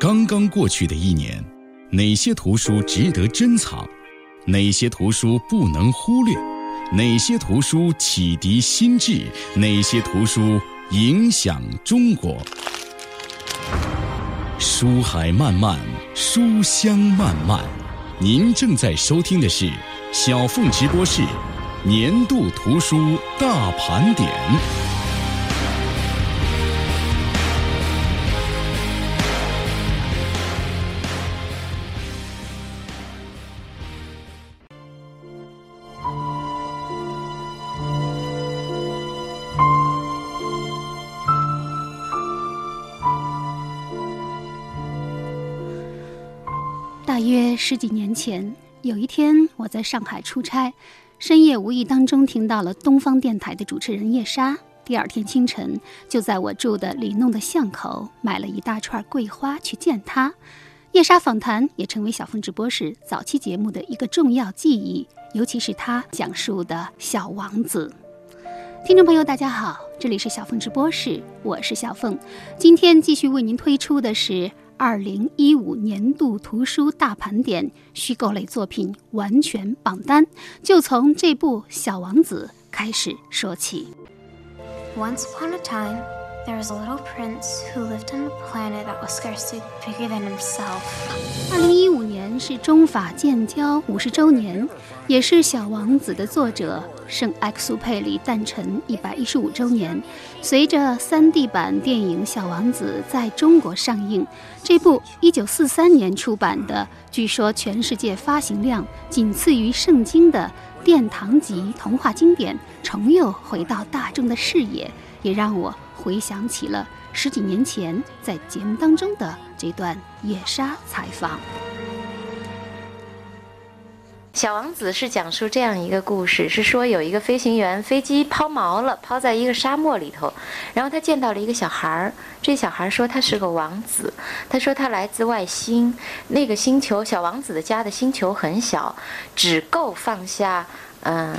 刚刚过去的一年，哪些图书值得珍藏？哪些图书不能忽略？哪些图书启迪心智？哪些图书影响中国？书海漫漫，书香漫漫。您正在收听的是小凤直播室年度图书大盘点。十几年前，有一天我在上海出差，深夜无意当中听到了东方电台的主持人叶莎。第二天清晨，就在我住的里弄的巷口买了一大串桂花去见她。叶莎访谈也成为小凤直播室早期节目的一个重要记忆，尤其是她讲述的小王子。听众朋友，大家好，这里是小凤直播室，我是小凤，今天继续为您推出的是。二零一五年度图书大盘点虚构类作品完全榜单，就从这部《小王子》开始说起。Once upon a time, there was a little prince who lived on a planet that was scarcely bigger than himself. 二零一五年是中法建交五十周年，也是《小王子》的作者圣埃克苏佩里诞辰一百一十五周年。随着三 D 版电影《小王子》在中国上映，这部一九四三年出版的、据说全世界发行量仅次于《圣经》的殿堂级童话经典，重又回到大众的视野，也让我回想起了十几年前在节目当中的这段夜沙采访。小王子是讲述这样一个故事，是说有一个飞行员飞机抛锚了，抛在一个沙漠里头，然后他见到了一个小孩儿，这小孩说他是个王子，他说他来自外星，那个星球小王子的家的星球很小，只够放下嗯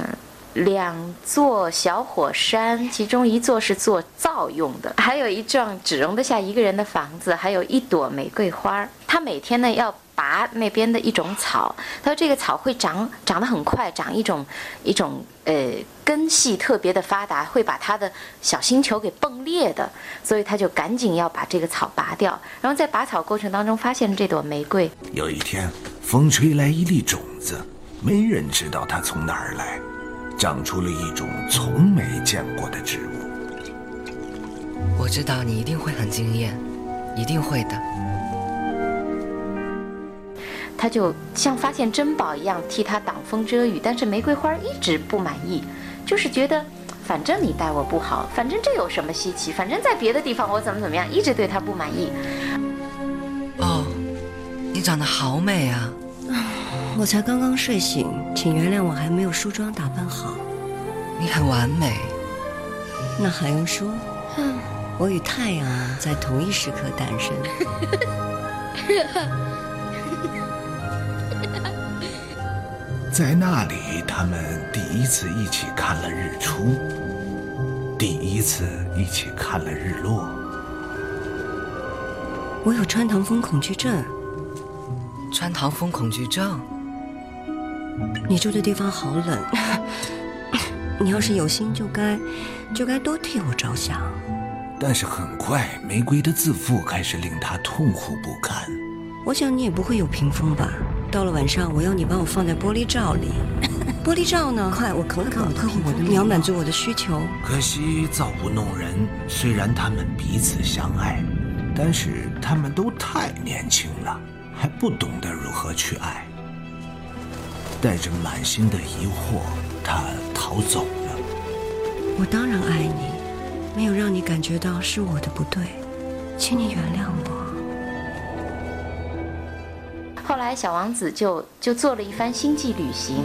两座小火山，其中一座是做灶用的，还有一幢只容得下一个人的房子，还有一朵玫瑰花。他每天呢要。拔那边的一种草，他说这个草会长长得很快，长一种一种呃根系特别的发达，会把他的小星球给崩裂的，所以他就赶紧要把这个草拔掉。然后在拔草过程当中发现这朵玫瑰。有一天，风吹来一粒种子，没人知道它从哪儿来，长出了一种从没见过的植物。我知道你一定会很惊艳，一定会的。他就像发现珍宝一样替他挡风遮雨，但是玫瑰花一直不满意，就是觉得反正你待我不好，反正这有什么稀奇，反正在别的地方我怎么怎么样，一直对他不满意。哦，你长得好美啊！我才刚刚睡醒，请原谅我还没有梳妆打扮好。你很完美，那还用说？我与太阳在同一时刻诞生。在那里，他们第一次一起看了日出，第一次一起看了日落。我有穿堂风恐惧症。穿堂风恐惧症？你住的地方好冷，你要是有心，就该就该多替我着想。但是很快，玫瑰的自负开始令他痛苦不堪。我想你也不会有屏风吧？到了晚上，我要你帮我放在玻璃罩里。玻璃罩呢？快，我可可可我的，你要满足我的需求。可惜造物弄人，虽然他们彼此相爱，但是他们都太年轻了，还不懂得如何去爱。带着满心的疑惑，他逃走了。我当然爱你，没有让你感觉到是我的不对，请你原谅我。后来，小王子就就做了一番星际旅行。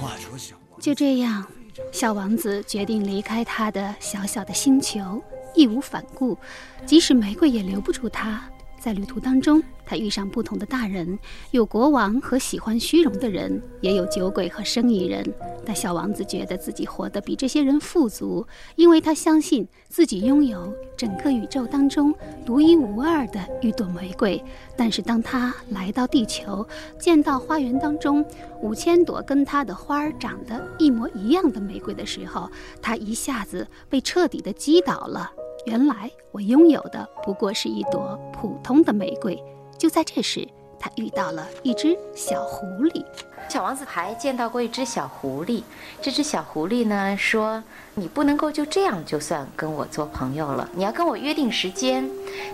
话说，小就这样，小王子决定离开他的小小的星球，义无反顾，即使玫瑰也留不住他。在旅途当中，他遇上不同的大人，有国王和喜欢虚荣的人，也有酒鬼和生意人。但小王子觉得自己活得比这些人富足，因为他相信自己拥有整个宇宙当中独一无二的一朵玫瑰。但是当他来到地球，见到花园当中五千朵跟他的花儿长得一模一样的玫瑰的时候，他一下子被彻底的击倒了。原来我拥有的不过是一朵普通的玫瑰。就在这时，他遇到了一只小狐狸。小王子还见到过一只小狐狸。这只小狐狸呢说：“你不能够就这样就算跟我做朋友了，你要跟我约定时间。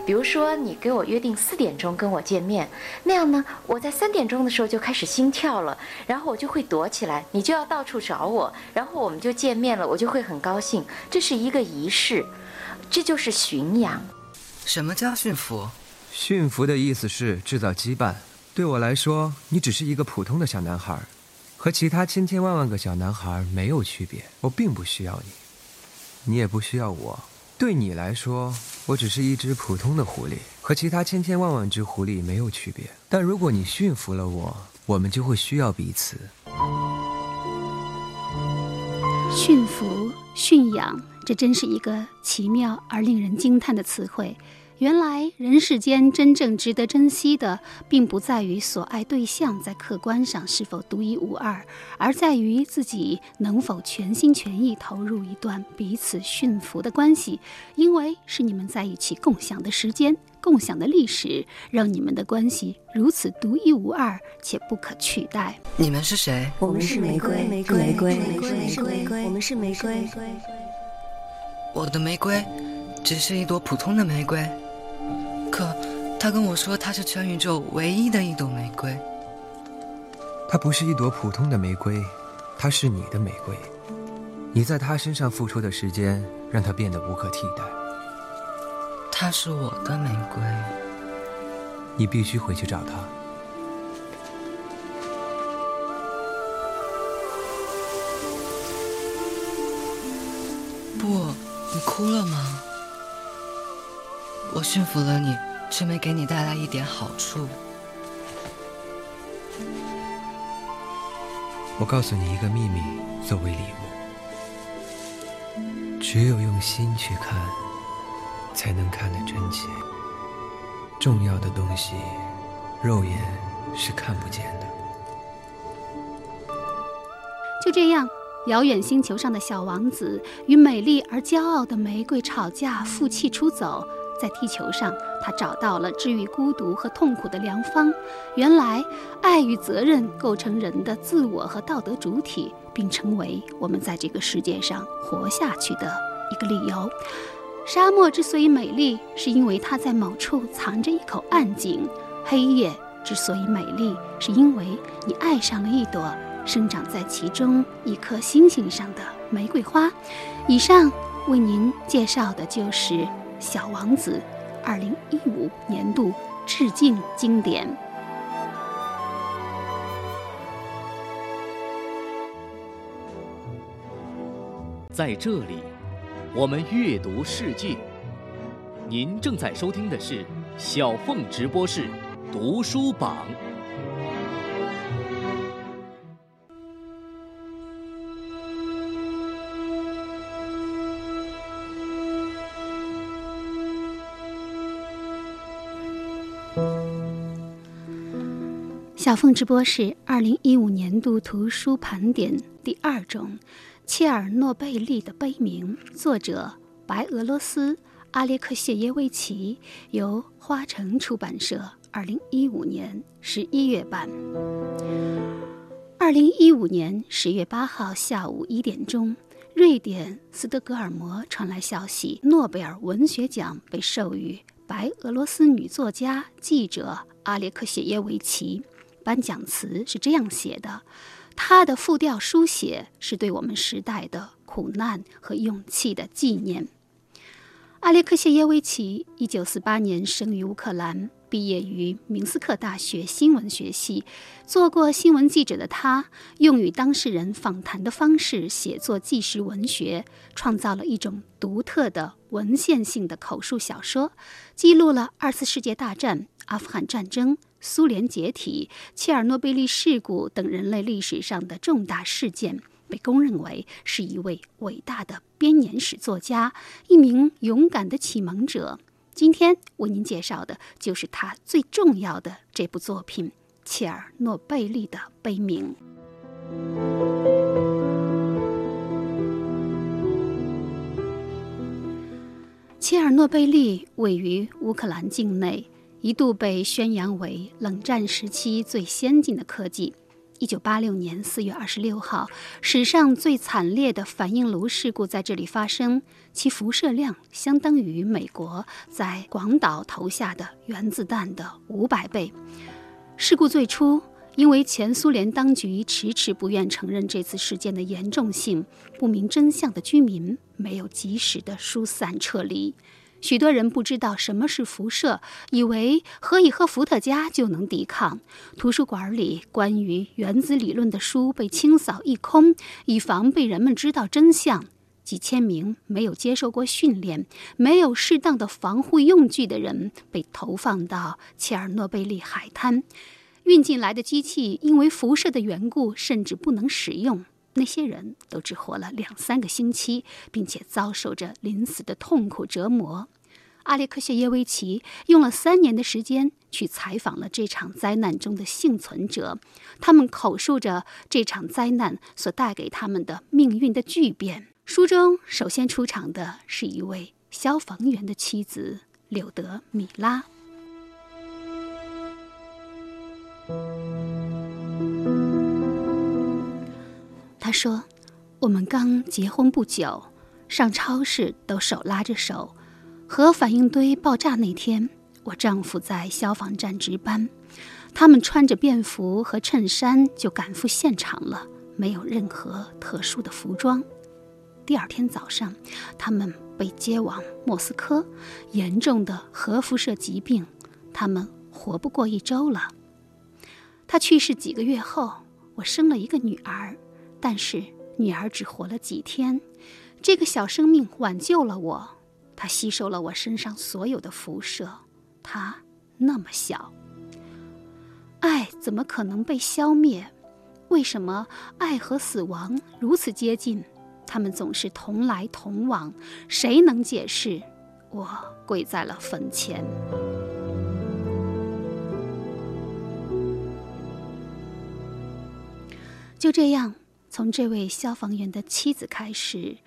比如说，你给我约定四点钟跟我见面，那样呢，我在三点钟的时候就开始心跳了，然后我就会躲起来，你就要到处找我，然后我们就见面了，我就会很高兴。这是一个仪式。”这就是驯养。什么叫驯服？驯服的意思是制造羁绊。对我来说，你只是一个普通的小男孩，和其他千千万万个小男孩没有区别。我并不需要你，你也不需要我。对你来说，我只是一只普通的狐狸，和其他千千万万只狐狸没有区别。但如果你驯服了我，我们就会需要彼此。驯服、驯养。这真是一个奇妙而令人惊叹的词汇。原来人世间真正值得珍惜的，并不在于所爱对象在客观上是否独一无二，而在于自己能否全心全意投入一段彼此驯服的关系。因为是你们在一起共享的时间、共享的历史，让你们的关系如此独一无二且不可取代。你们是谁？我们是玫瑰，玫瑰，玫瑰，玫瑰，玫瑰，我们是玫瑰。我的玫瑰，只是一朵普通的玫瑰。可，他跟我说，它是全宇宙唯一的一朵玫瑰。它不是一朵普通的玫瑰，它是你的玫瑰。你在他身上付出的时间，让他变得无可替代。它是我的玫瑰。你必须回去找他。不。你哭了吗？我驯服了你，却没给你带来一点好处。我告诉你一个秘密，作为礼物。只有用心去看，才能看得真切。重要的东西，肉眼是看不见的。就这样。遥远星球上的小王子与美丽而骄傲的玫瑰吵架，负气出走。在地球上，他找到了治愈孤独和痛苦的良方。原来，爱与责任构成人的自我和道德主体，并成为我们在这个世界上活下去的一个理由。沙漠之所以美丽，是因为它在某处藏着一口暗井；黑夜之所以美丽，是因为你爱上了一朵。生长在其中一颗星星上的玫瑰花。以上为您介绍的就是《小王子》二零一五年度致敬经典。在这里，我们阅读世界。您正在收听的是小凤直播室读书榜。小凤直播室二零一五年度图书盘点第二种，切尔诺贝利的悲鸣，作者白俄罗斯阿列克谢耶维奇，由花城出版社二零一五年十一月版。二零一五年十月八号下午一点钟，瑞典斯德哥尔摩传来消息，诺贝尔文学奖被授予白俄罗斯女作家、记者阿列克谢耶维奇。颁奖词是这样写的：“他的复调书写是对我们时代的苦难和勇气的纪念。”阿列克谢耶维奇一九四八年生于乌克兰，毕业于明斯克大学新闻学系。做过新闻记者的他，用与当事人访谈的方式写作纪实文学，创造了一种独特的文献性的口述小说，记录了二次世界大战、阿富汗战争、苏联解体、切尔诺贝利事故等人类历史上的重大事件。被公认为是一位伟大的编年史作家，一名勇敢的启蒙者。今天为您介绍的就是他最重要的这部作品《切尔诺贝利的悲鸣》。切尔诺贝利位于乌克兰境内，一度被宣扬为冷战时期最先进的科技。一九八六年四月二十六号，史上最惨烈的反应炉事故在这里发生，其辐射量相当于美国在广岛投下的原子弹的五百倍。事故最初，因为前苏联当局迟迟不愿承认这次事件的严重性，不明真相的居民没有及时的疏散撤离。许多人不知道什么是辐射，以为喝一喝伏特加就能抵抗。图书馆里关于原子理论的书被清扫一空，以防被人们知道真相。几千名没有接受过训练、没有适当的防护用具的人被投放到切尔诺贝利海滩。运进来的机器因为辐射的缘故，甚至不能使用。那些人都只活了两三个星期，并且遭受着临死的痛苦折磨。阿列克谢耶维奇用了三年的时间去采访了这场灾难中的幸存者，他们口述着这场灾难所带给他们的命运的巨变。书中首先出场的是一位消防员的妻子柳德米拉。他说：“我们刚结婚不久，上超市都手拉着手。核反应堆爆炸那天，我丈夫在消防站值班，他们穿着便服和衬衫就赶赴现场了，没有任何特殊的服装。第二天早上，他们被接往莫斯科，严重的核辐射疾病，他们活不过一周了。他去世几个月后，我生了一个女儿。”但是女儿只活了几天，这个小生命挽救了我，它吸收了我身上所有的辐射，它那么小。爱怎么可能被消灭？为什么爱和死亡如此接近？他们总是同来同往，谁能解释？我跪在了坟前。就这样。从这位消防员的妻子开始，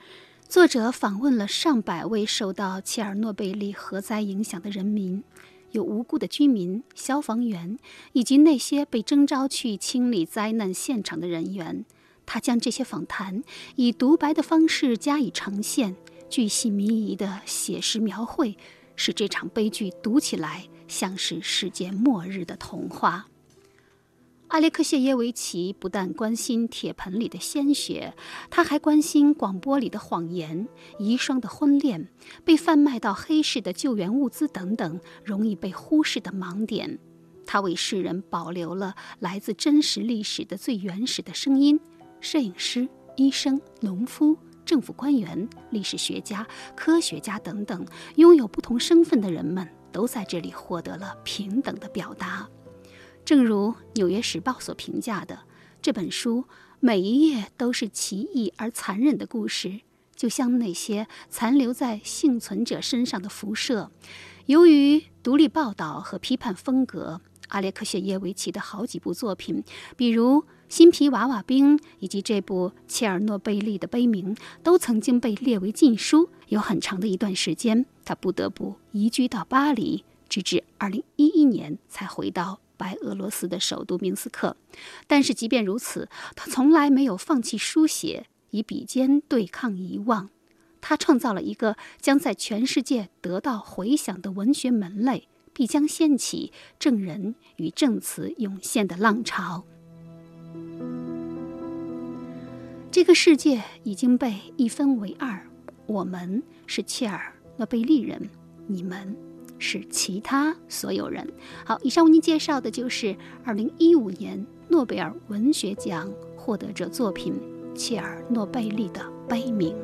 作者访问了上百位受到切尔诺贝利核灾影响的人民，有无辜的居民、消防员，以及那些被征召去清理灾难现场的人员。他将这些访谈以独白的方式加以呈现，巨细靡遗的写实描绘，使这场悲剧读起来像是世界末日的童话。阿列克谢耶维奇不但关心铁盆里的鲜血，他还关心广播里的谎言、遗孀的婚恋、被贩卖到黑市的救援物资等等容易被忽视的盲点。他为世人保留了来自真实历史的最原始的声音。摄影师、医生、农夫、政府官员、历史学家、科学家等等，拥有不同身份的人们都在这里获得了平等的表达。正如《纽约时报》所评价的，这本书每一页都是奇异而残忍的故事，就像那些残留在幸存者身上的辐射。由于独立报道和批判风格，阿列克谢耶维奇的好几部作品，比如《新皮娃娃兵》以及这部《切尔诺贝利的悲鸣》，都曾经被列为禁书。有很长的一段时间，他不得不移居到巴黎，直至2011年才回到。白俄罗斯的首都明斯克，但是即便如此，他从来没有放弃书写，以笔尖对抗遗忘。他创造了一个将在全世界得到回响的文学门类，必将掀起证人与证词涌现的浪潮。这个世界已经被一分为二，我们是切尔诺贝利人，你们是其他所有人。好，以上为您介绍的就是二零一五年诺贝尔文学奖获得者作品切尔诺贝利的悲鸣。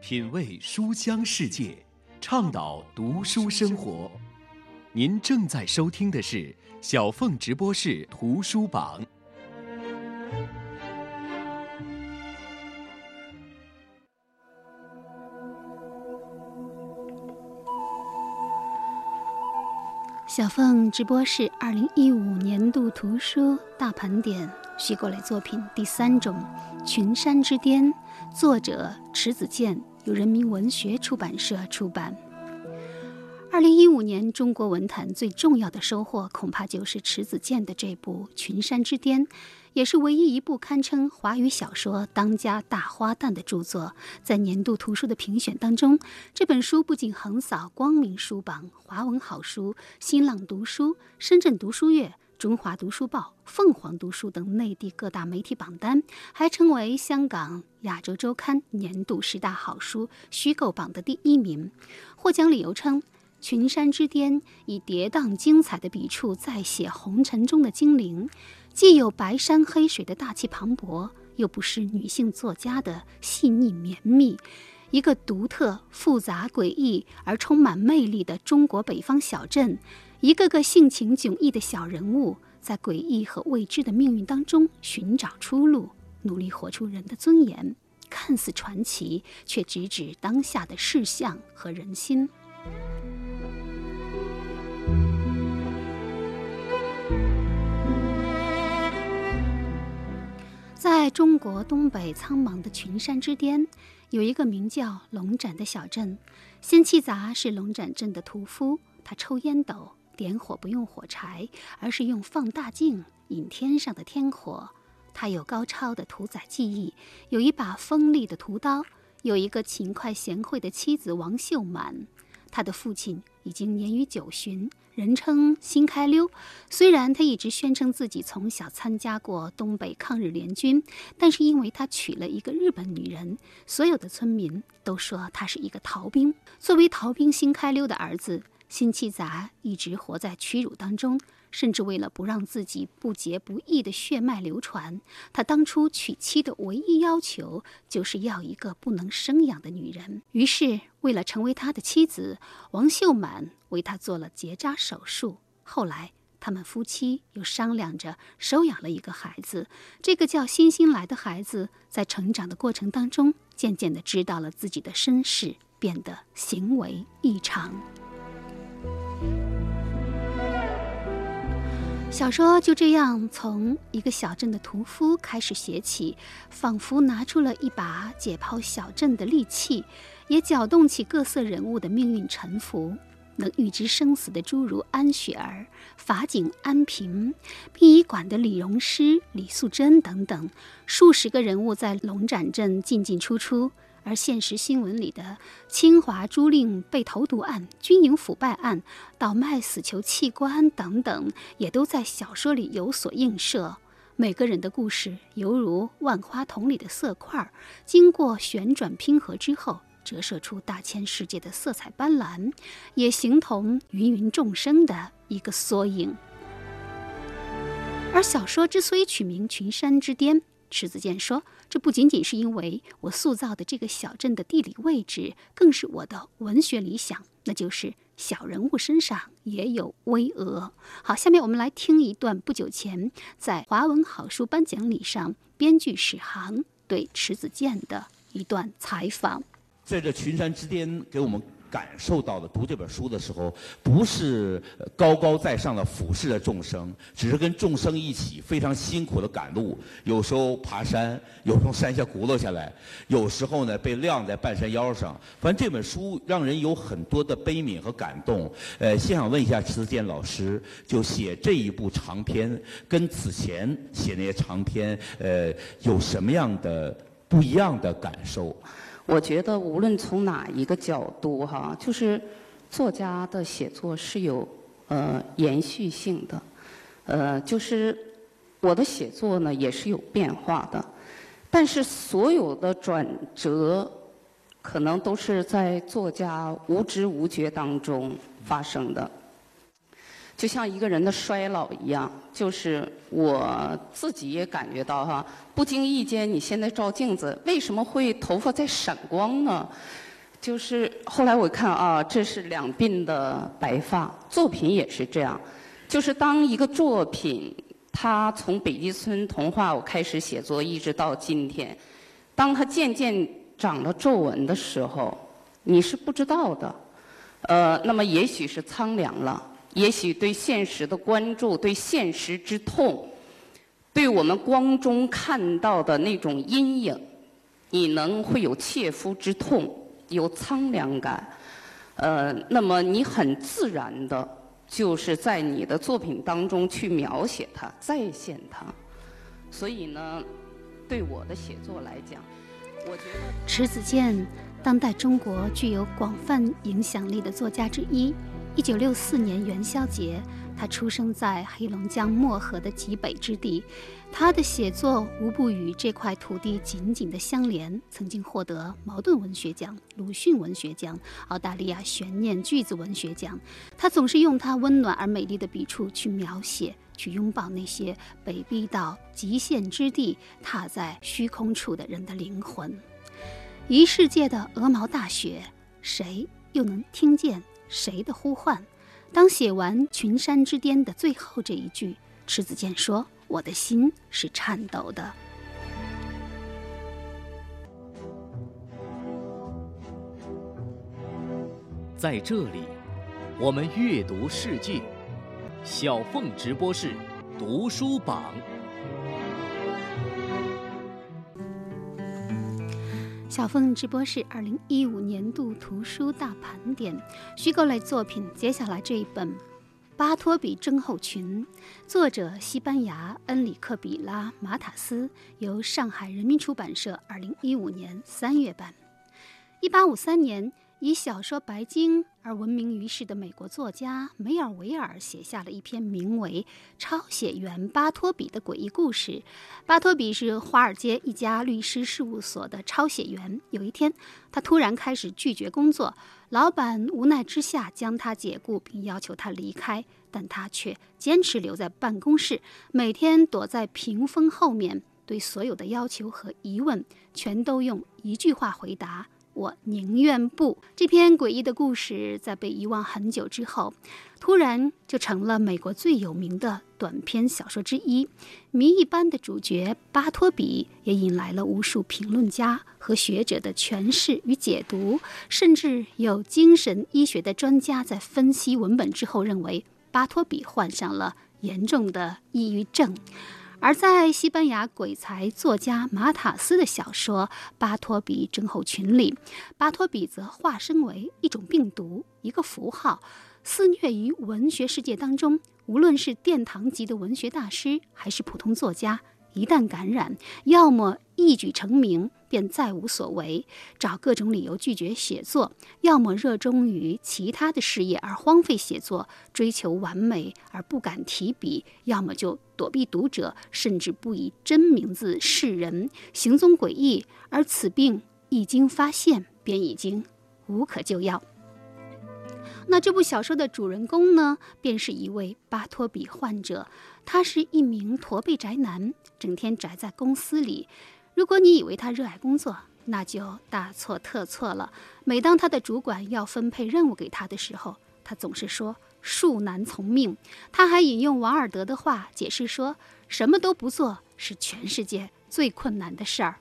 品味书香世界，倡导读书生活。您正在收听的是小凤直播室图书榜。小凤直播室二零一五年度图书大盘点，徐国磊作品第三种《群山之巅》，作者迟子建。由人民文学出版社出版。二零一五年中国文坛最重要的收获，恐怕就是迟子建的这部《群山之巅》，也是唯一一部堪称华语小说当家大花旦的著作。在年度图书的评选当中，这本书不仅横扫光明书榜、华文好书、新浪读书、深圳读书月。中华读书报、凤凰读书等内地各大媒体榜单，还成为香港亚洲周刊年度十大好书虚构榜的第一名。获奖理由称，《群山之巅》以跌宕精彩的笔触再写红尘中的精灵，既有白山黑水的大气磅礴，又不失女性作家的细腻绵密。一个独特、复杂、诡异而充满魅力的中国北方小镇。一个个性情迥异的小人物，在诡异和未知的命运当中寻找出路，努力活出人的尊严。看似传奇，却直指当下的事相和人心。在中国东北苍茫的群山之巅，有一个名叫龙展的小镇。仙气杂是龙展镇的屠夫，他抽烟斗。点火不用火柴，而是用放大镜引天上的天火。他有高超的屠宰技艺，有一把锋利的屠刀，有一个勤快贤惠的妻子王秀满。他的父亲已经年逾九旬，人称新开溜。虽然他一直宣称自己从小参加过东北抗日联军，但是因为他娶了一个日本女人，所有的村民都说他是一个逃兵。作为逃兵，新开溜的儿子。辛弃杂一直活在屈辱当中，甚至为了不让自己不洁不义的血脉流传，他当初娶妻的唯一要求就是要一个不能生养的女人。于是，为了成为他的妻子，王秀满为他做了结扎手术。后来，他们夫妻又商量着收养了一个孩子。这个叫欣欣来的孩子，在成长的过程当中，渐渐地知道了自己的身世，变得行为异常。小说就这样从一个小镇的屠夫开始写起，仿佛拿出了一把解剖小镇的利器，也搅动起各色人物的命运沉浮。能预知生死的诸如安雪儿、法警安平、殡仪馆的李荣师、李素贞等等，数十个人物在龙展镇进进出出。而现实新闻里的清华朱令被投毒案、军营腐败案、倒卖死囚器官等等，也都在小说里有所映射。每个人的故事犹如万花筒里的色块，经过旋转拼合之后，折射出大千世界的色彩斑斓，也形同芸芸众生的一个缩影。而小说之所以取名《群山之巅》。迟子建说：“这不仅仅是因为我塑造的这个小镇的地理位置，更是我的文学理想，那就是小人物身上也有巍峨。”好，下面我们来听一段不久前在华文好书颁奖礼上，编剧史航对迟子建的一段采访。在这群山之巅，给我们。感受到的读这本书的时候，不是高高在上的俯视着众生，只是跟众生一起非常辛苦的赶路。有时候爬山，有从山下轱辘下来，有时候呢被晾在半山腰上。反正这本书让人有很多的悲悯和感动。呃，先想问一下迟子建老师，就写这一部长篇，跟此前写那些长篇，呃，有什么样的不一样的感受？我觉得无论从哪一个角度哈，就是作家的写作是有呃延续性的。呃，就是我的写作呢也是有变化的，但是所有的转折，可能都是在作家无知无觉当中发生的。就像一个人的衰老一样，就是我自己也感觉到哈，不经意间你现在照镜子，为什么会头发在闪光呢？就是后来我看啊，这是两鬓的白发，作品也是这样。就是当一个作品，它从北极村童话我开始写作，一直到今天，当它渐渐长了皱纹的时候，你是不知道的。呃，那么也许是苍凉了。也许对现实的关注，对现实之痛，对我们光中看到的那种阴影，你能会有切肤之痛，有苍凉感，呃，那么你很自然的，就是在你的作品当中去描写它，再现它。所以呢，对我的写作来讲，我觉得迟子建，当代中国具有广泛影响力的作家之一。一九六四年元宵节，他出生在黑龙江漠河的极北之地。他的写作无不与这块土地紧紧的相连，曾经获得茅盾文学奖、鲁迅文学奖、澳大利亚悬念句子文学奖。他总是用他温暖而美丽的笔触去描写，去拥抱那些被逼到极限之地、踏在虚空处的人的灵魂。一世界的鹅毛大雪，谁又能听见？谁的呼唤？当写完《群山之巅》的最后这一句，迟子建说：“我的心是颤抖的。”在这里，我们阅读世界。小凤直播室，读书榜。小凤直播室二零一五年度图书大盘点，虚构类作品。接下来这一本《巴托比症候群》，作者西班牙恩里克·比拉·马塔斯，由上海人民出版社二零一五年三月版。一八五三年。以小说《白鲸》而闻名于世的美国作家梅尔维尔写下了一篇名为《抄写员巴托比》的诡异故事。巴托比是华尔街一家律师事务所的抄写员。有一天，他突然开始拒绝工作，老板无奈之下将他解雇，并要求他离开，但他却坚持留在办公室，每天躲在屏风后面，对所有的要求和疑问全都用一句话回答。我宁愿不。这篇诡异的故事在被遗忘很久之后，突然就成了美国最有名的短篇小说之一。谜一般的主角巴托比也引来了无数评论家和学者的诠释与解读，甚至有精神医学的专家在分析文本之后认为巴托比患上了严重的抑郁症。而在西班牙鬼才作家马塔斯的小说《巴托比症候群》里，巴托比则化身为一种病毒，一个符号，肆虐于文学世界当中。无论是殿堂级的文学大师，还是普通作家。一旦感染，要么一举成名便再无所为，找各种理由拒绝写作；要么热衷于其他的事业而荒废写作，追求完美而不敢提笔；要么就躲避读者，甚至不以真名字示人，行踪诡异。而此病一经发现，便已经无可救药。那这部小说的主人公呢，便是一位巴托比患者。他是一名驼背宅男，整天宅在公司里。如果你以为他热爱工作，那就大错特错了。每当他的主管要分配任务给他的时候，他总是说“恕难从命”。他还引用王尔德的话解释说：“什么都不做是全世界最困难的事儿。”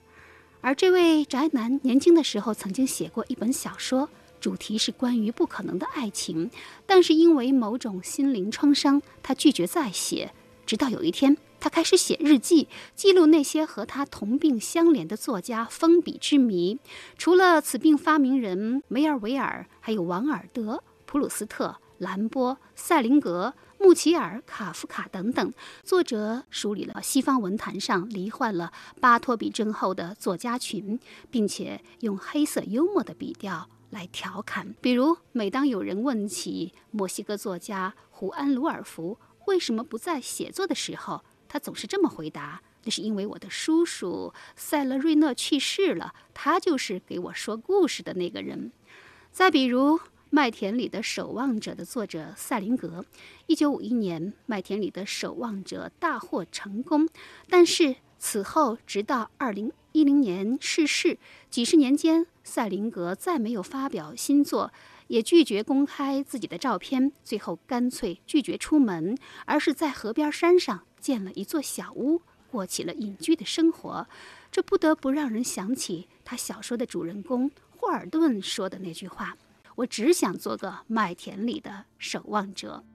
而这位宅男年轻的时候曾经写过一本小说。主题是关于不可能的爱情，但是因为某种心灵创伤，他拒绝再写。直到有一天，他开始写日记，记录那些和他同病相怜的作家封笔之谜。除了此病发明人梅尔维尔，还有王尔德、普鲁斯特、兰波、塞林格、穆齐尔、卡夫卡等等。作者梳理了西方文坛上罹患了巴托比症候的作家群，并且用黑色幽默的笔调。来调侃，比如每当有人问起墨西哥作家胡安·鲁尔福为什么不在写作的时候，他总是这么回答：“那是因为我的叔叔塞勒瑞诺去世了，他就是给我说故事的那个人。”再比如，《麦田里的守望者》的作者赛林格，一九五一年，《麦田里的守望者》大获成功，但是此后直到二零一零年逝世，几十年间，赛林格再没有发表新作。也拒绝公开自己的照片，最后干脆拒绝出门，而是在河边山上建了一座小屋，过起了隐居的生活。这不得不让人想起他小说的主人公霍尔顿说的那句话：“我只想做个麦田里的守望者。”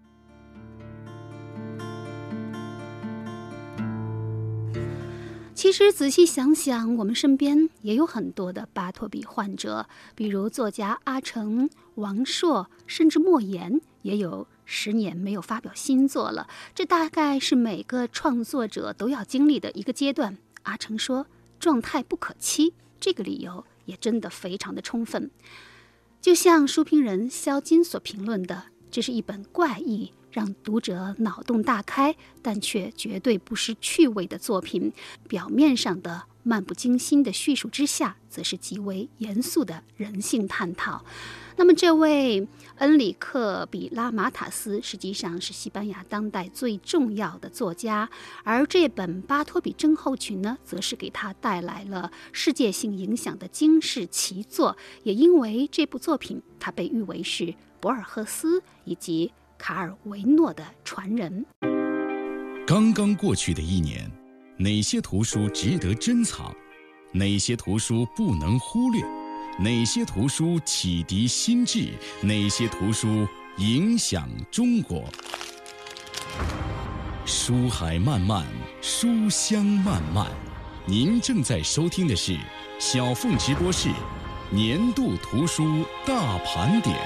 其实仔细想想，我们身边也有很多的巴托比患者，比如作家阿城、王朔，甚至莫言，也有十年没有发表新作了。这大概是每个创作者都要经历的一个阶段。阿城说：“状态不可期。”这个理由也真的非常的充分。就像书评人肖金所评论的：“这是一本怪异。”让读者脑洞大开，但却绝对不失趣味的作品。表面上的漫不经心的叙述之下，则是极为严肃的人性探讨。那么，这位恩里克·比拉马塔斯实际上是西班牙当代最重要的作家，而这本《巴托比症候群》呢，则是给他带来了世界性影响的惊世奇作。也因为这部作品，他被誉为是博尔赫斯以及。卡尔维诺的传人。刚刚过去的一年，哪些图书值得珍藏？哪些图书不能忽略？哪些图书启迪心智？哪些图书影响中国？书海漫漫，书香漫漫。您正在收听的是小凤直播室年度图书大盘点。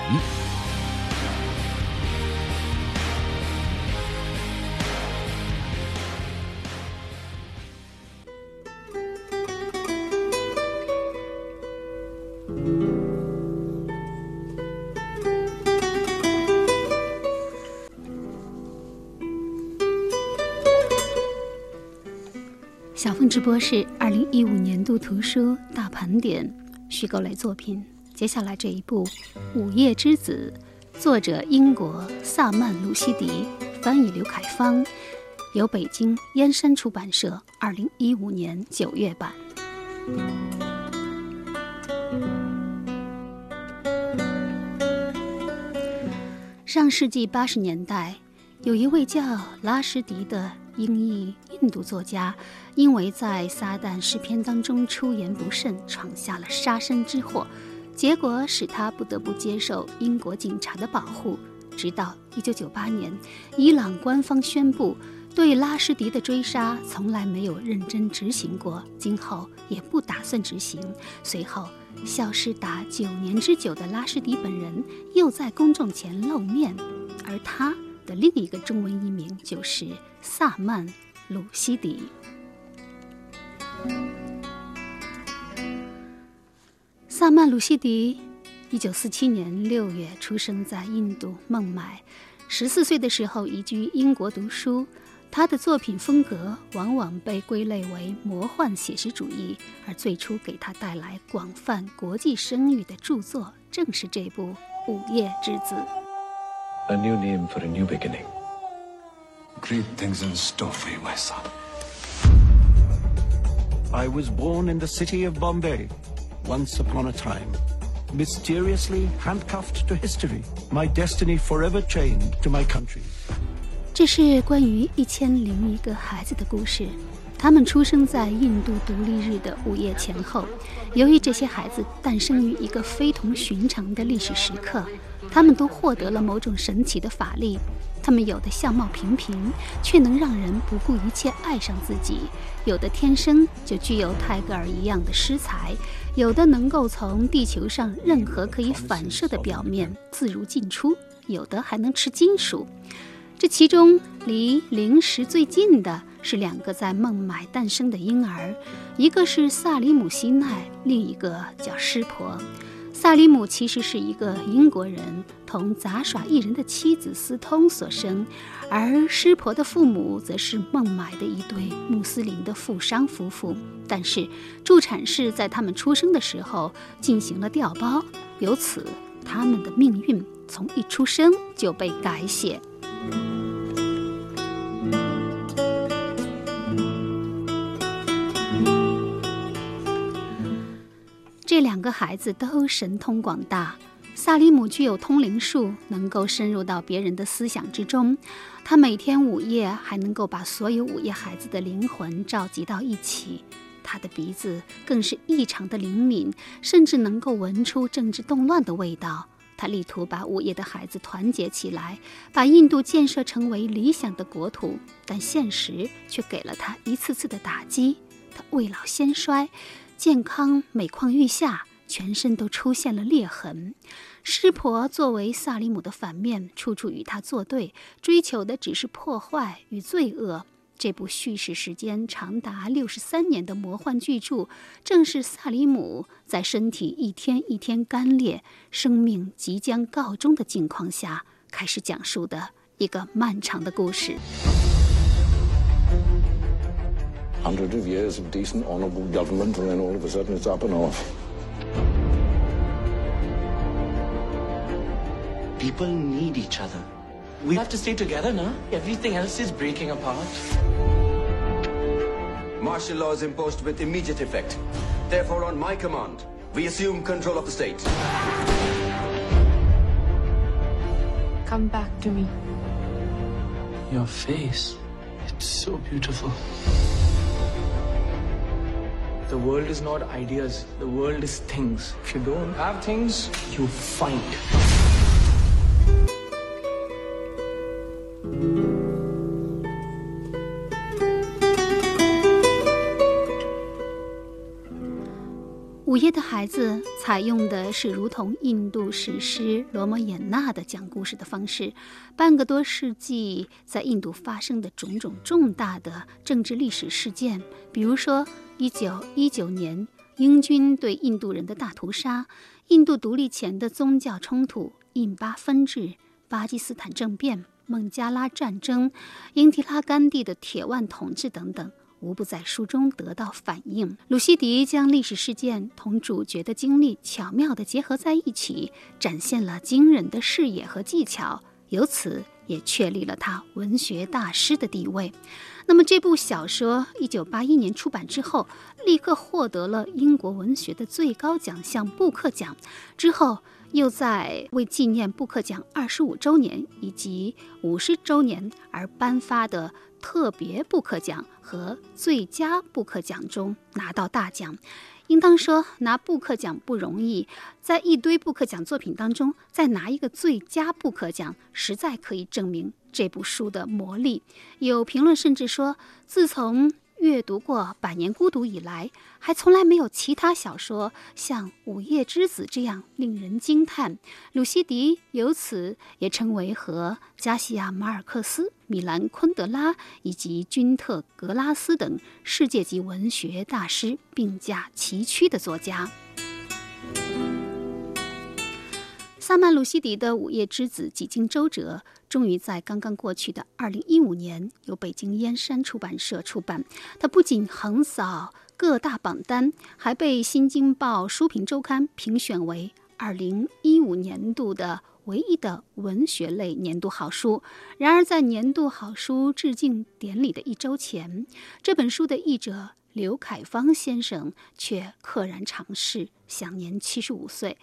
播是二零一五年度图书大盘点虚构类作品。接下来这一部《午夜之子》，作者英国萨曼·鲁西迪，翻译刘凯芳，由北京燕山出版社二零一五年九月版。上世纪八十年代，有一位叫拉什迪的英裔印度作家。因为在撒旦诗篇当中出言不慎，闯下了杀身之祸，结果使他不得不接受英国警察的保护。直到1998年，伊朗官方宣布对拉什迪的追杀从来没有认真执行过，今后也不打算执行。随后，消失达九年之久的拉什迪本人又在公众前露面，而他的另一个中文译名就是萨曼·鲁西迪。萨曼·鲁西迪，一九四七年六月出生在印度孟买，十四岁的时候移居英国读书。他的作品风格往往被归类为魔幻写实主义，而最初给他带来广泛国际声誉的著作，正是这部《午夜之子》。A new name for a new beginning. Great things in store for you, my son. I was born in the city of Bombay, once upon a time. Mysteriously handcuffed to history, my destiny forever chained to my country. 这是关于一千零一个孩子的故事。他们出生在印度独立日的午夜前后。由于这些孩子诞生于一个非同寻常的历史时刻，他们都获得了某种神奇的法力。他们有的相貌平平，却能让人不顾一切爱上自己；有的天生就具有泰戈尔一样的诗才；有的能够从地球上任何可以反射的表面自如进出；有的还能吃金属。这其中离零食最近的是两个在孟买诞生的婴儿，一个是萨里姆西奈，另一个叫湿婆。萨里姆其实是一个英国人，同杂耍艺人的妻子私通所生，而师婆的父母则是孟买的一对穆斯林的富商夫妇。但是助产士在他们出生的时候进行了调包，由此他们的命运从一出生就被改写。这两个孩子都神通广大。萨里姆具有通灵术，能够深入到别人的思想之中。他每天午夜还能够把所有午夜孩子的灵魂召集到一起。他的鼻子更是异常的灵敏，甚至能够闻出政治动乱的味道。他力图把午夜的孩子团结起来，把印度建设成为理想的国土，但现实却给了他一次次的打击。他未老先衰。健康每况愈下，全身都出现了裂痕。师婆作为萨里姆的反面，处处与他作对，追求的只是破坏与罪恶。这部叙事时间长达六十三年的魔幻巨著，正是萨里姆在身体一天一天干裂、生命即将告终的境况下开始讲述的一个漫长的故事。Hundreds of years of decent, honourable government, and then all of a sudden it's up and off. People need each other. We have to stay together now. Everything else is breaking apart. Martial law is imposed with immediate effect. Therefore, on my command, we assume control of the state. Come back to me. Your face, it's so beautiful. The world is not ideas, the world is things. If you don't have things, you find. 孩子采用的是如同印度史诗《罗摩衍那》的讲故事的方式，半个多世纪在印度发生的种种重大的政治历史事件，比如说。一九一九年，英军对印度人的大屠杀；印度独立前的宗教冲突；印巴分治；巴基斯坦政变；孟加拉战争；英迪拉甘地的铁腕统治等等，无不在书中得到反映。鲁西迪将历史事件同主角的经历巧妙地结合在一起，展现了惊人的视野和技巧，由此也确立了他文学大师的地位。那么这部小说一九八一年出版之后，立刻获得了英国文学的最高奖项布克奖。之后又在为纪念布克奖二十五周年以及五十周年而颁发的特别布克奖和最佳布克奖中拿到大奖。应当说，拿布克奖不容易，在一堆布克奖作品当中再拿一个最佳布克奖，实在可以证明。这部书的魔力，有评论甚至说，自从阅读过《百年孤独》以来，还从来没有其他小说像《午夜之子》这样令人惊叹。鲁西迪由此也成为和加西亚·马尔克斯、米兰·昆德拉以及君特·格拉斯等世界级文学大师并驾齐驱的作家。萨曼·鲁西迪的《午夜之子》几经周折，终于在刚刚过去的2015年由北京燕山出版社出版。它不仅横扫各大榜单，还被《新京报书评周刊》评选为2015年度的唯一的文学类年度好书。然而，在年度好书致敬典礼的一周前，这本书的译者刘凯芳先生却溘然长逝，享年75岁。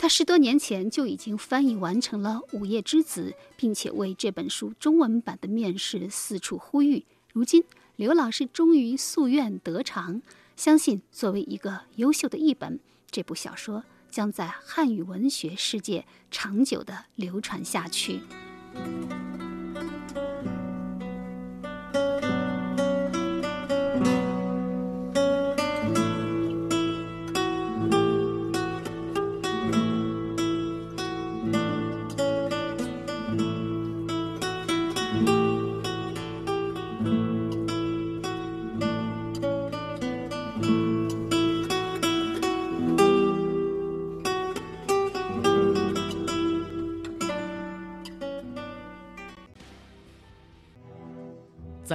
他十多年前就已经翻译完成了《午夜之子》，并且为这本书中文版的面世四处呼吁。如今，刘老师终于夙愿得偿，相信作为一个优秀的译本，这部小说将在汉语文学世界长久地流传下去。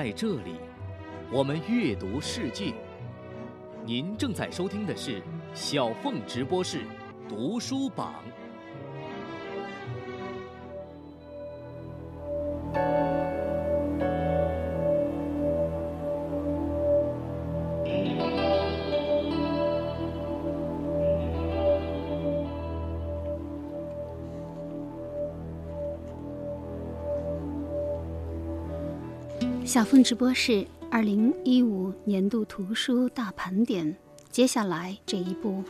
在这里，我们阅读世界。您正在收听的是小凤直播室读书榜。小凤直播室二零一五年度图书大盘点，接下来这一部《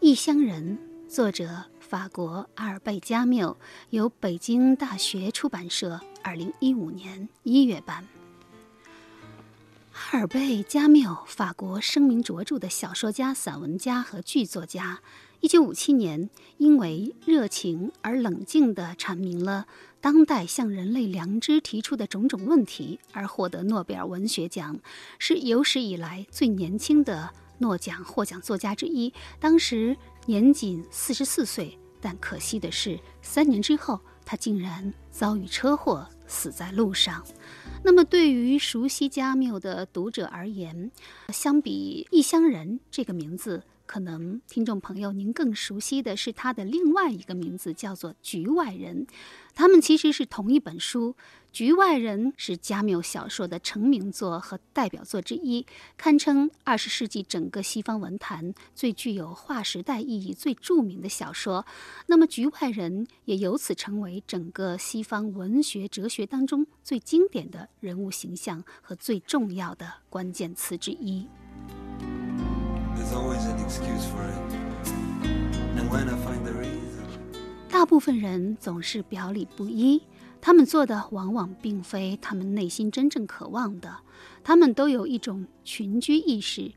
异乡人》，作者法国阿尔贝·加缪，由北京大学出版社二零一五年一月版。阿尔贝·加缪，法国声名卓著的小说家、散文家和剧作家。一九五七年，因为热情而冷静地阐明了当代向人类良知提出的种种问题，而获得诺贝尔文学奖，是有史以来最年轻的诺奖获奖作家之一。当时年仅四十四岁，但可惜的是，三年之后，他竟然遭遇车祸，死在路上。那么，对于熟悉加缪的读者而言，相比《异乡人》这个名字。可能听众朋友您更熟悉的是他的另外一个名字，叫做《局外人》。他们其实是同一本书，《局外人》是加缪小说的成名作和代表作之一，堪称二十世纪整个西方文坛最具有划时代意义、最著名的小说。那么，《局外人》也由此成为整个西方文学哲学当中最经典的人物形象和最重要的关键词之一。大部分人总是表里不一，他们做的往往并非他们内心真正渴望的。他们都有一种群居意识，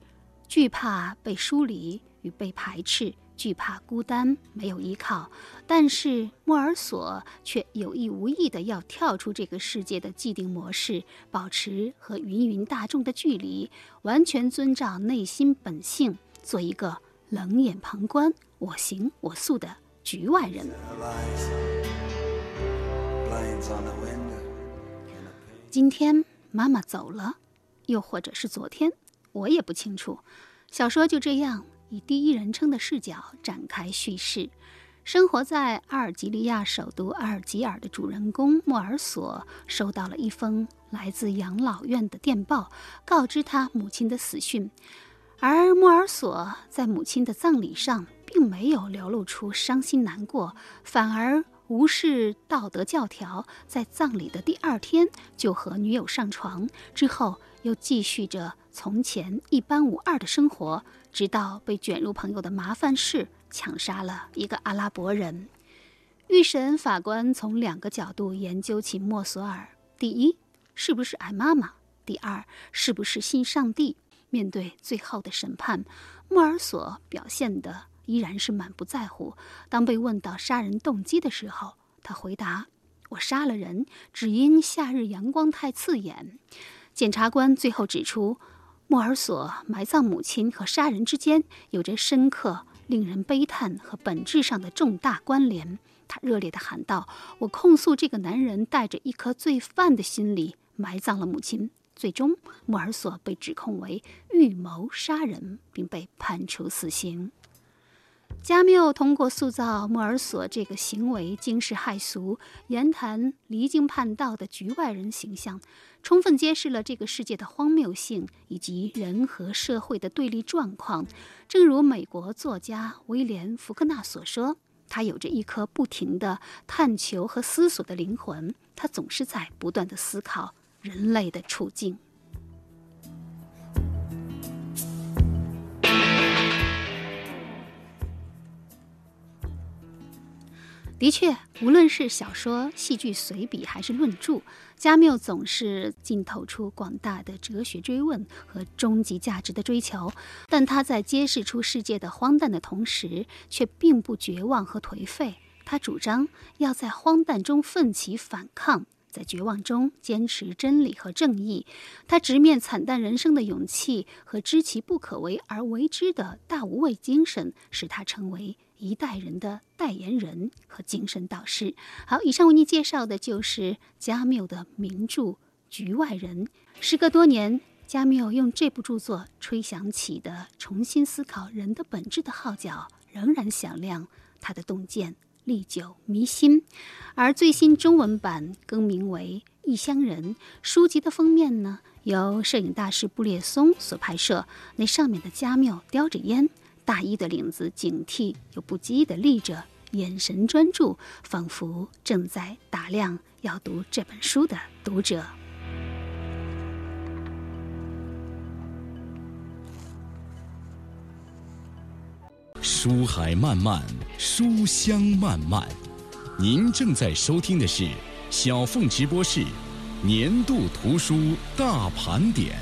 惧怕被疏离与被排斥，惧怕孤单没有依靠。但是莫尔索却有意无意的要跳出这个世界的既定模式，保持和芸芸大众的距离，完全遵照内心本性。做一个冷眼旁观、我行我素的局外人。今天妈妈走了，又或者是昨天，我也不清楚。小说就这样以第一人称的视角展开叙事。生活在阿尔及利亚首都阿尔及尔的主人公莫尔索收到了一封来自养老院的电报，告知他母亲的死讯。而莫尔索在母亲的葬礼上，并没有流露出伤心难过，反而无视道德教条，在葬礼的第二天就和女友上床，之后又继续着从前一般无二的生活，直到被卷入朋友的麻烦事，抢杀了一个阿拉伯人。预审法官从两个角度研究起莫索尔：第一，是不是爱妈妈；第二，是不是信上帝。面对最后的审判，莫尔索表现的依然是满不在乎。当被问到杀人动机的时候，他回答：“我杀了人，只因夏日阳光太刺眼。”检察官最后指出，莫尔索埋葬母亲和杀人之间有着深刻、令人悲叹和本质上的重大关联。他热烈地喊道：“我控诉这个男人带着一颗罪犯的心理埋葬了母亲。”最终，莫尔索被指控为预谋杀人，并被判处死刑。加缪通过塑造莫尔索这个行为惊世骇俗、言谈离经叛道的局外人形象，充分揭示了这个世界的荒谬性以及人和社会的对立状况。正如美国作家威廉·福克纳所说：“他有着一颗不停的探求和思索的灵魂，他总是在不断的思考。”人类的处境。的确，无论是小说、戏剧、随笔，还是论著，加缪总是浸透出广大的哲学追问和终极价值的追求。但他在揭示出世界的荒诞的同时，却并不绝望和颓废。他主张要在荒诞中奋起反抗。在绝望中坚持真理和正义，他直面惨淡人生的勇气和知其不可为而为之的大无畏精神，使他成为一代人的代言人和精神导师。好，以上为您介绍的就是加缪的名著《局外人》。时隔多年，加缪用这部著作吹响起的重新思考人的本质的号角仍然响亮，他的洞见历久弥新。而最新中文版更名为《异乡人》，书籍的封面呢，由摄影大师布列松所拍摄，那上面的加缪叼着烟，大衣的领子警惕又不羁地立着，眼神专注，仿佛正在打量要读这本书的读者。书海漫漫，书香漫漫。您正在收听的是小凤直播室年度图书大盘点。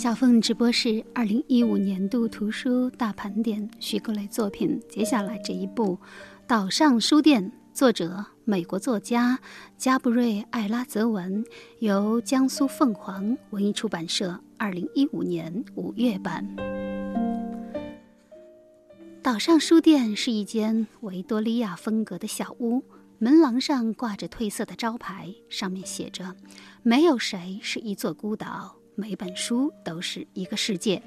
小凤直播室二零一五年度图书大盘点虚构类作品，接下来这一部《岛上书店》。作者：美国作家加布瑞·艾拉泽文，由江苏凤凰文艺出版社二零一五年五月版。岛上书店是一间维多利亚风格的小屋，门廊上挂着褪色的招牌，上面写着：“没有谁是一座孤岛，每本书都是一个世界。”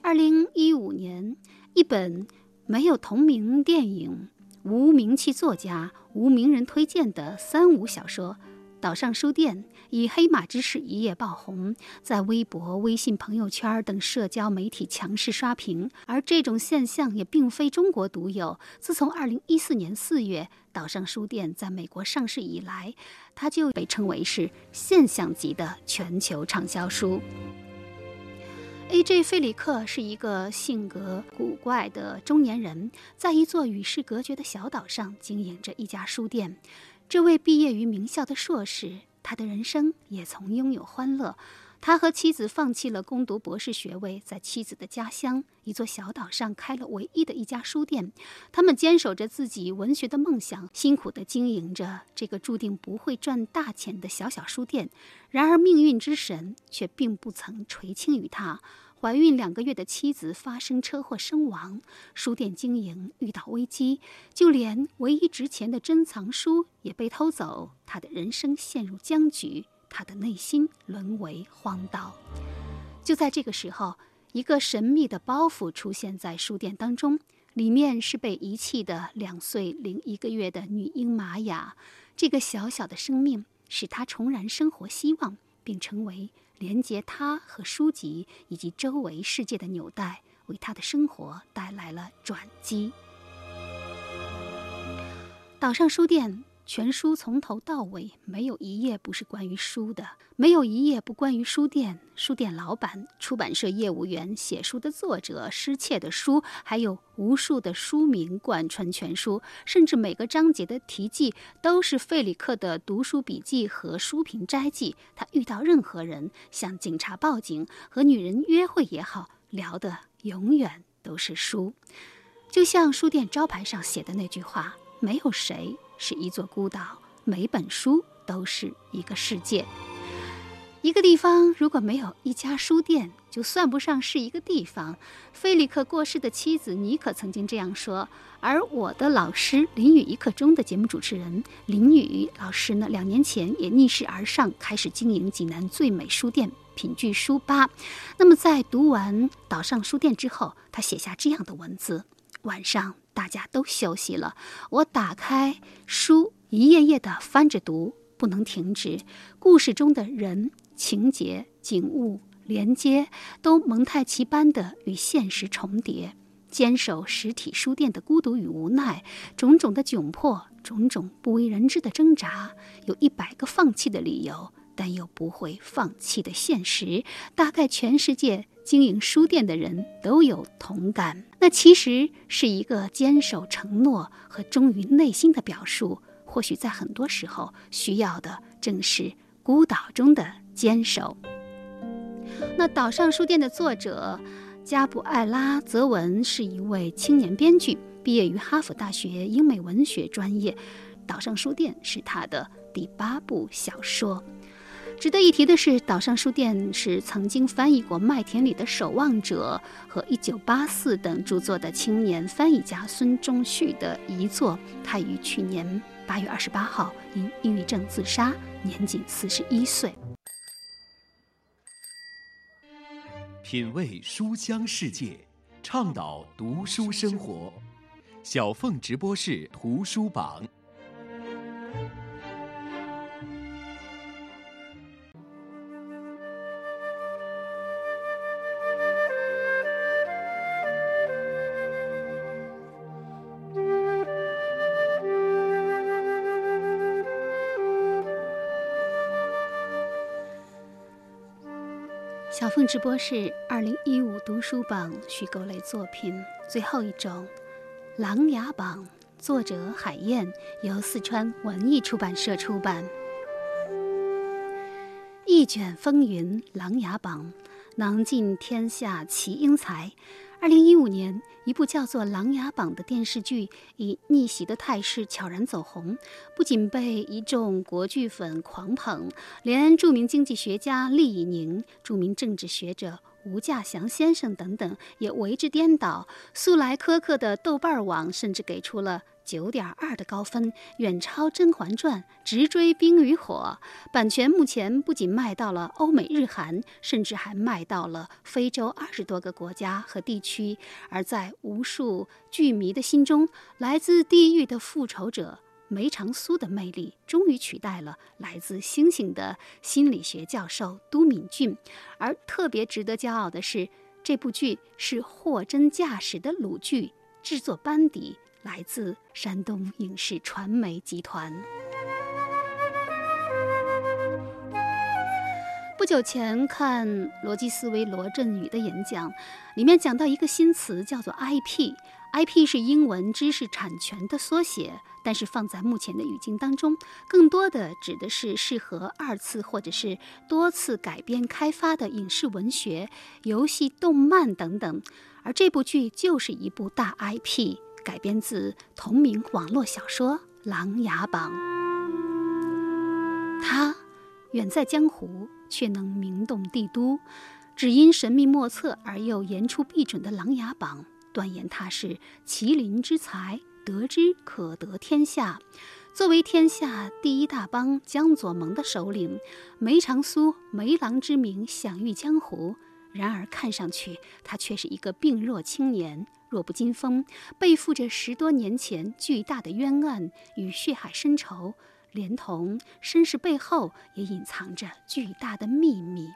二零一五年，一本没有同名电影。无名气作家、无名人推荐的三无小说，《岛上书店》以黑马之势一夜爆红，在微博、微信朋友圈等社交媒体强势刷屏。而这种现象也并非中国独有。自从2014年4月《岛上书店》在美国上市以来，它就被称为是现象级的全球畅销书。A.J. 费里克是一个性格古怪的中年人，在一座与世隔绝的小岛上经营着一家书店。这位毕业于名校的硕士，他的人生也曾拥有欢乐。他和妻子放弃了攻读博士学位，在妻子的家乡一座小岛上开了唯一的一家书店。他们坚守着自己文学的梦想，辛苦地经营着这个注定不会赚大钱的小小书店。然而，命运之神却并不曾垂青于他。怀孕两个月的妻子发生车祸身亡，书店经营遇到危机，就连唯一值钱的珍藏书也被偷走。他的人生陷入僵局。他的内心沦为荒岛。就在这个时候，一个神秘的包袱出现在书店当中，里面是被遗弃的两岁零一个月的女婴玛雅。这个小小的生命使她重燃生活希望，并成为连接她和书籍以及周围世界的纽带，为她的生活带来了转机。岛上书店。全书从头到尾没有一页不是关于书的，没有一页不关于书店、书店老板、出版社业务员、写书的作者、失窃的书，还有无数的书名贯穿全书，甚至每个章节的题记都是费里克的读书笔记和书评摘记。他遇到任何人，向警察报警，和女人约会也好，聊的永远都是书，就像书店招牌上写的那句话：“没有谁。”是一座孤岛，每本书都是一个世界。一个地方如果没有一家书店，就算不上是一个地方。菲利克过世的妻子妮可曾经这样说。而我的老师林雨一刻钟的节目主持人林雨老师呢，两年前也逆势而上，开始经营济南最美书店品聚书吧。那么在读完岛上书店之后，他写下这样的文字：晚上。大家都休息了，我打开书，一页页的翻着读，不能停止。故事中的人、情节、景物、连接，都蒙太奇般的与现实重叠。坚守实体书店的孤独与无奈，种种的窘迫，种种不为人知的挣扎，有一百个放弃的理由，但又不会放弃的现实。大概全世界。经营书店的人都有同感，那其实是一个坚守承诺和忠于内心的表述。或许在很多时候，需要的正是孤岛中的坚守。那岛上书店的作者加布艾拉泽文是一位青年编剧，毕业于哈佛大学英美文学专业。岛上书店是他的第八部小说。值得一提的是，岛上书店是曾经翻译过《麦田里的守望者》和《一九八四》等著作的青年翻译家孙中旭的遗作。他于去年八月二十八号因抑郁症自杀，年仅四十一岁。品味书香世界，倡导读书生活。小凤直播室图书榜。小凤直播室二零一五读书榜虚构类作品最后一种，《琅琊榜》，作者海燕，由四川文艺出版社出版。一卷风云，《琅琊榜》，囊尽天下奇英才。二零一五年，一部叫做《琅琊榜》的电视剧以逆袭的态势悄然走红，不仅被一众国剧粉狂捧，连著名经济学家厉以宁、著名政治学者吴稼祥先生等等也为之颠倒。素来苛刻的豆瓣网甚至给出了。九点二的高分，远超《甄嬛传》，直追《冰与火》。版权目前不仅卖到了欧美日韩，甚至还卖到了非洲二十多个国家和地区。而在无数剧迷的心中，来自地狱的复仇者梅长苏的魅力，终于取代了来自星星的心理学教授都敏俊。而特别值得骄傲的是，这部剧是货真价实的鲁剧，制作班底。来自山东影视传媒集团。不久前看逻辑思维罗振宇的演讲，里面讲到一个新词，叫做 IP。IP 是英文知识产权的缩写，但是放在目前的语境当中，更多的指的是适合二次或者是多次改编开发的影视文学、游戏、动漫等等。而这部剧就是一部大 IP。改编自同名网络小说《琅琊榜》，他远在江湖，却能名动帝都。只因神秘莫测而又言出必准的《琅琊榜》，断言他是麒麟之才，得之可得天下。作为天下第一大帮江左盟的首领，梅长苏梅郎之名享誉江湖。然而，看上去他却是一个病弱青年。弱不禁风，背负着十多年前巨大的冤案与血海深仇，连同身世背后也隐藏着巨大的秘密。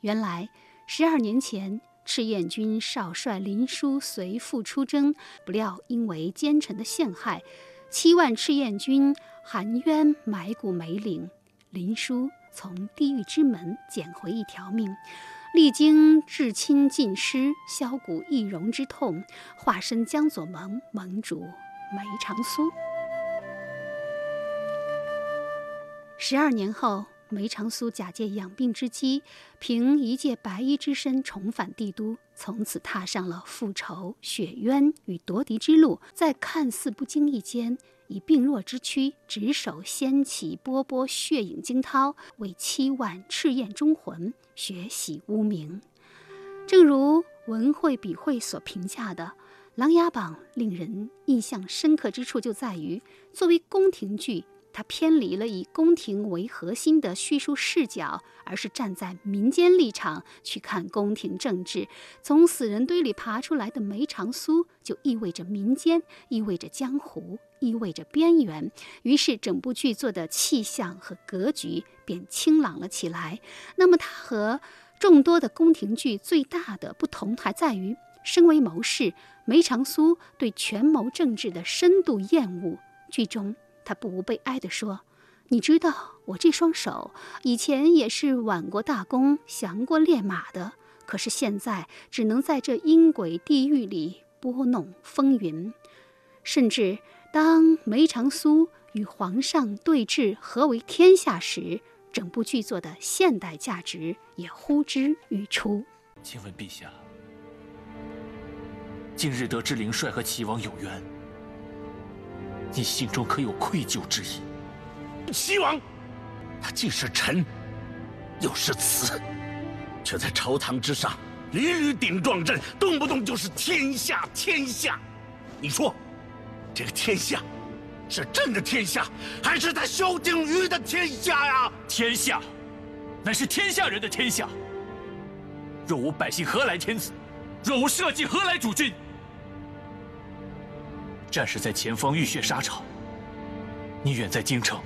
原来，十二年前，赤焰军少帅林殊随父出征，不料因为奸臣的陷害，七万赤焰军含冤埋骨梅岭，林殊从地狱之门捡回一条命。历经至亲尽失、削骨易容之痛，化身江左盟盟主梅长苏。十二年后，梅长苏假借养病之机，凭一介白衣之身重返帝都，从此踏上了复仇、雪冤与夺嫡之路。在看似不经意间，以病弱之躯，执手掀起波波血影惊涛，为七万赤焰忠魂血洗污名。正如文汇笔会所评价的，《琅琊榜》令人印象深刻之处就在于，作为宫廷剧。它偏离了以宫廷为核心的叙述视角，而是站在民间立场去看宫廷政治。从死人堆里爬出来的梅长苏，就意味着民间，意味着江湖，意味着边缘。于是，整部剧作的气象和格局便清朗了起来。那么，它和众多的宫廷剧最大的不同，还在于身为谋士，梅长苏对权谋政治的深度厌恶。剧中。他不无悲哀地说：“你知道，我这双手以前也是挽过大弓、降过烈马的，可是现在只能在这阴鬼地狱里拨弄风云。甚至当梅长苏与皇上对峙，何为天下时，整部剧作的现代价值也呼之欲出。请问陛下，今日得知灵帅和齐王有冤。”你心中可有愧疚之意？齐王，他既是臣，又是子，却在朝堂之上屡屡顶撞朕，动不动就是天下天下。你说，这个天下，是朕的天下，还是他萧景瑜的天下呀？天下，乃是天下人的天下。若无百姓，何来天子？若无社稷，何来主君？战士在前方浴血沙场，你远在京城，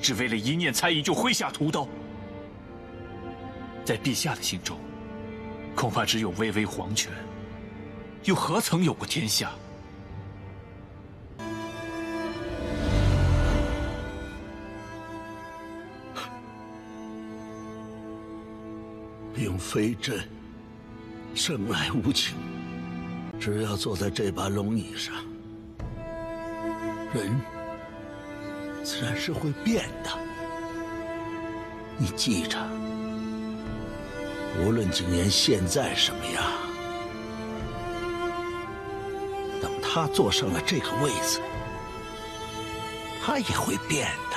只为了一念猜疑就挥下屠刀。在陛下的心中，恐怕只有巍巍皇权，又何曾有过天下？并非朕生来无情，只要坐在这把龙椅上，人自然是会变的。你记着，无论景琰现在什么样，等他坐上了这个位子，他也会变的。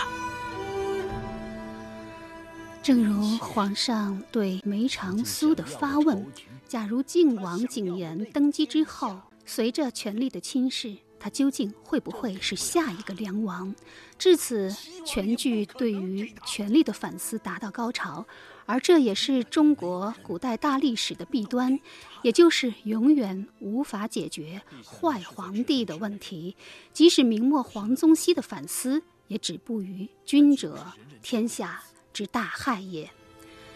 正如皇上对梅长苏的发问：假如晋王景琰登基之后，随着权力的侵蚀，他究竟会不会是下一个梁王？至此，全剧对于权力的反思达到高潮，而这也是中国古代大历史的弊端，也就是永远无法解决坏皇帝的问题。即使明末黄宗羲的反思，也止步于“君者，天下”。之大害也。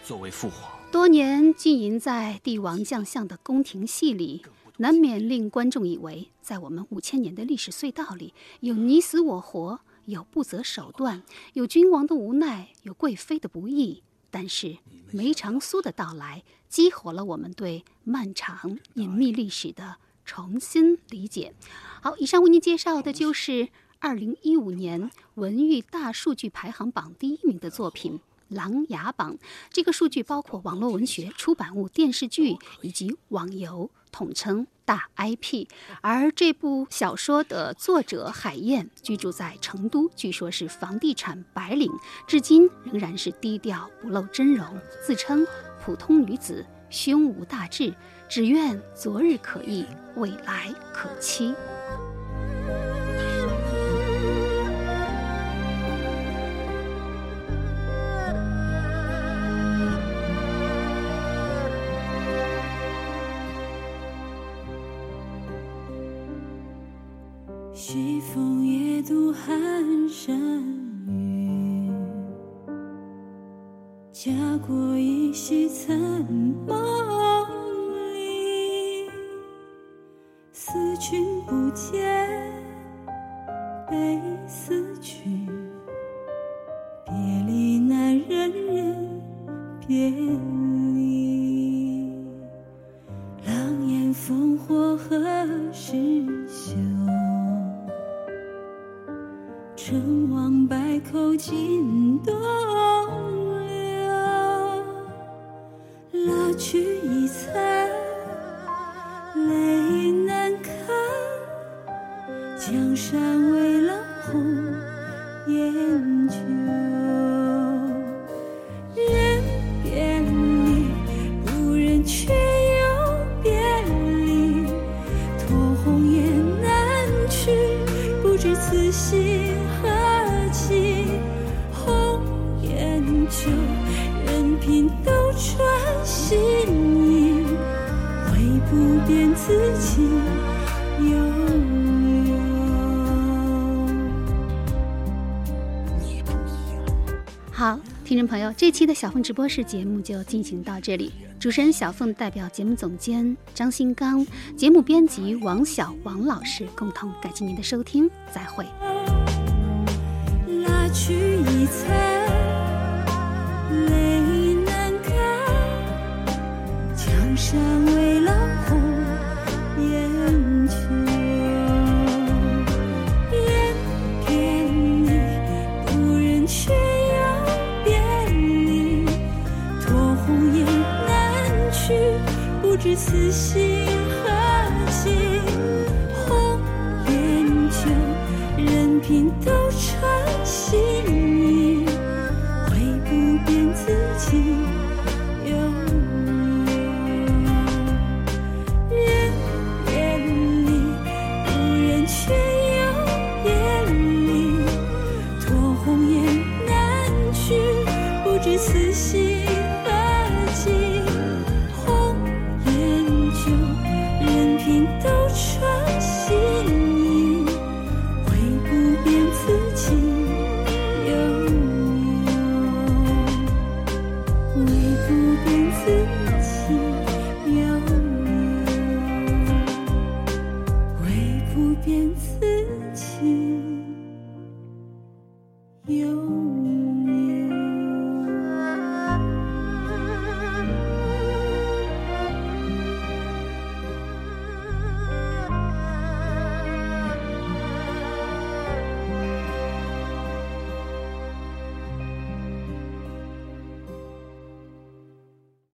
作为父皇，多年浸淫在帝王将相的宫廷戏里，难免令观众以为，在我们五千年的历史隧道里，有你死我活，有不择手段，有君王的无奈，有贵妃的不易。但是梅长苏的到来，激活了我们对漫长隐秘历史的重新理解。好，以上为您介绍的就是二零一五年文娱大数据排行榜第一名的作品。《琅琊榜》这个数据包括网络文学、出版物、电视剧以及网游，统称大 IP。而这部小说的作者海燕居住在成都，据说是房地产白领，至今仍然是低调不露真容，自称普通女子，胸无大志，只愿昨日可忆，未来可期。寒山雨，家国依稀残梦这期的小凤直播室节目就进行到这里。主持人小凤代表节目总监张新刚、节目编辑王晓王老师共同感谢您的收听，再会。拉去一彩，泪难干。江山未老此心何寄。红颜旧，任凭斗